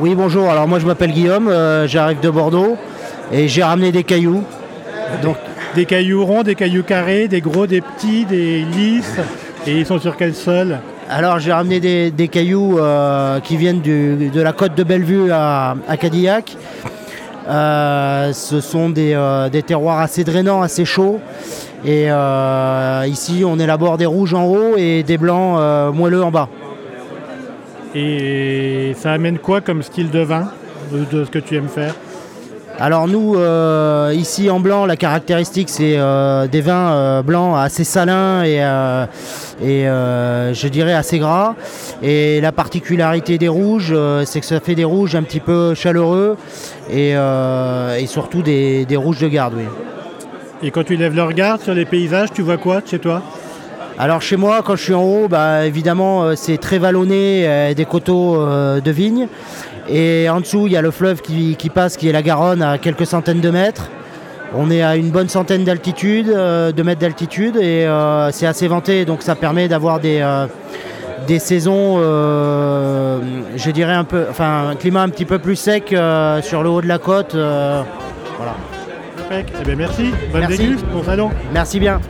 Oui, bonjour. Alors moi je m'appelle Guillaume, euh, j'arrive de Bordeaux et j'ai ramené des cailloux. Donc des cailloux ronds, des cailloux carrés, des gros, des petits, des lisses. Et ils sont sur quel sol Alors j'ai ramené des, cailloux euh, qui viennent de la côte de Bellevue à, Cadillac. Euh, ce sont des, terroirs assez drainants, assez chauds. Et ici on élabore des rouges en haut et des blancs moelleux en bas. Et ça amène quoi comme style de vin de ce que tu aimes faire alors nous, euh, ici en blanc, la caractéristique c'est euh, des vins euh, blancs assez salins et, et je dirais assez gras. Et la particularité des rouges, c'est que ça fait des rouges un petit peu chaleureux et, surtout des, rouges de garde. Oui. Et quand tu lèves le regard sur les paysages, tu vois quoi chez toi? Alors chez moi, quand je suis en haut, bah, évidemment, euh, c'est très vallonné, euh, des coteaux euh, de vignes. Et en dessous, il y a le fleuve qui, passe, qui est la Garonne, à quelques centaines de mètres. On est à une bonne centaine d'altitude, de mètres d'altitude, et c'est assez venté, donc ça permet d'avoir des, des saisons, je dirais un peu, enfin un climat un petit peu plus sec sur le haut de la côte. voilà. Eh bien, merci. Bonne merci. bon salon. Merci bien.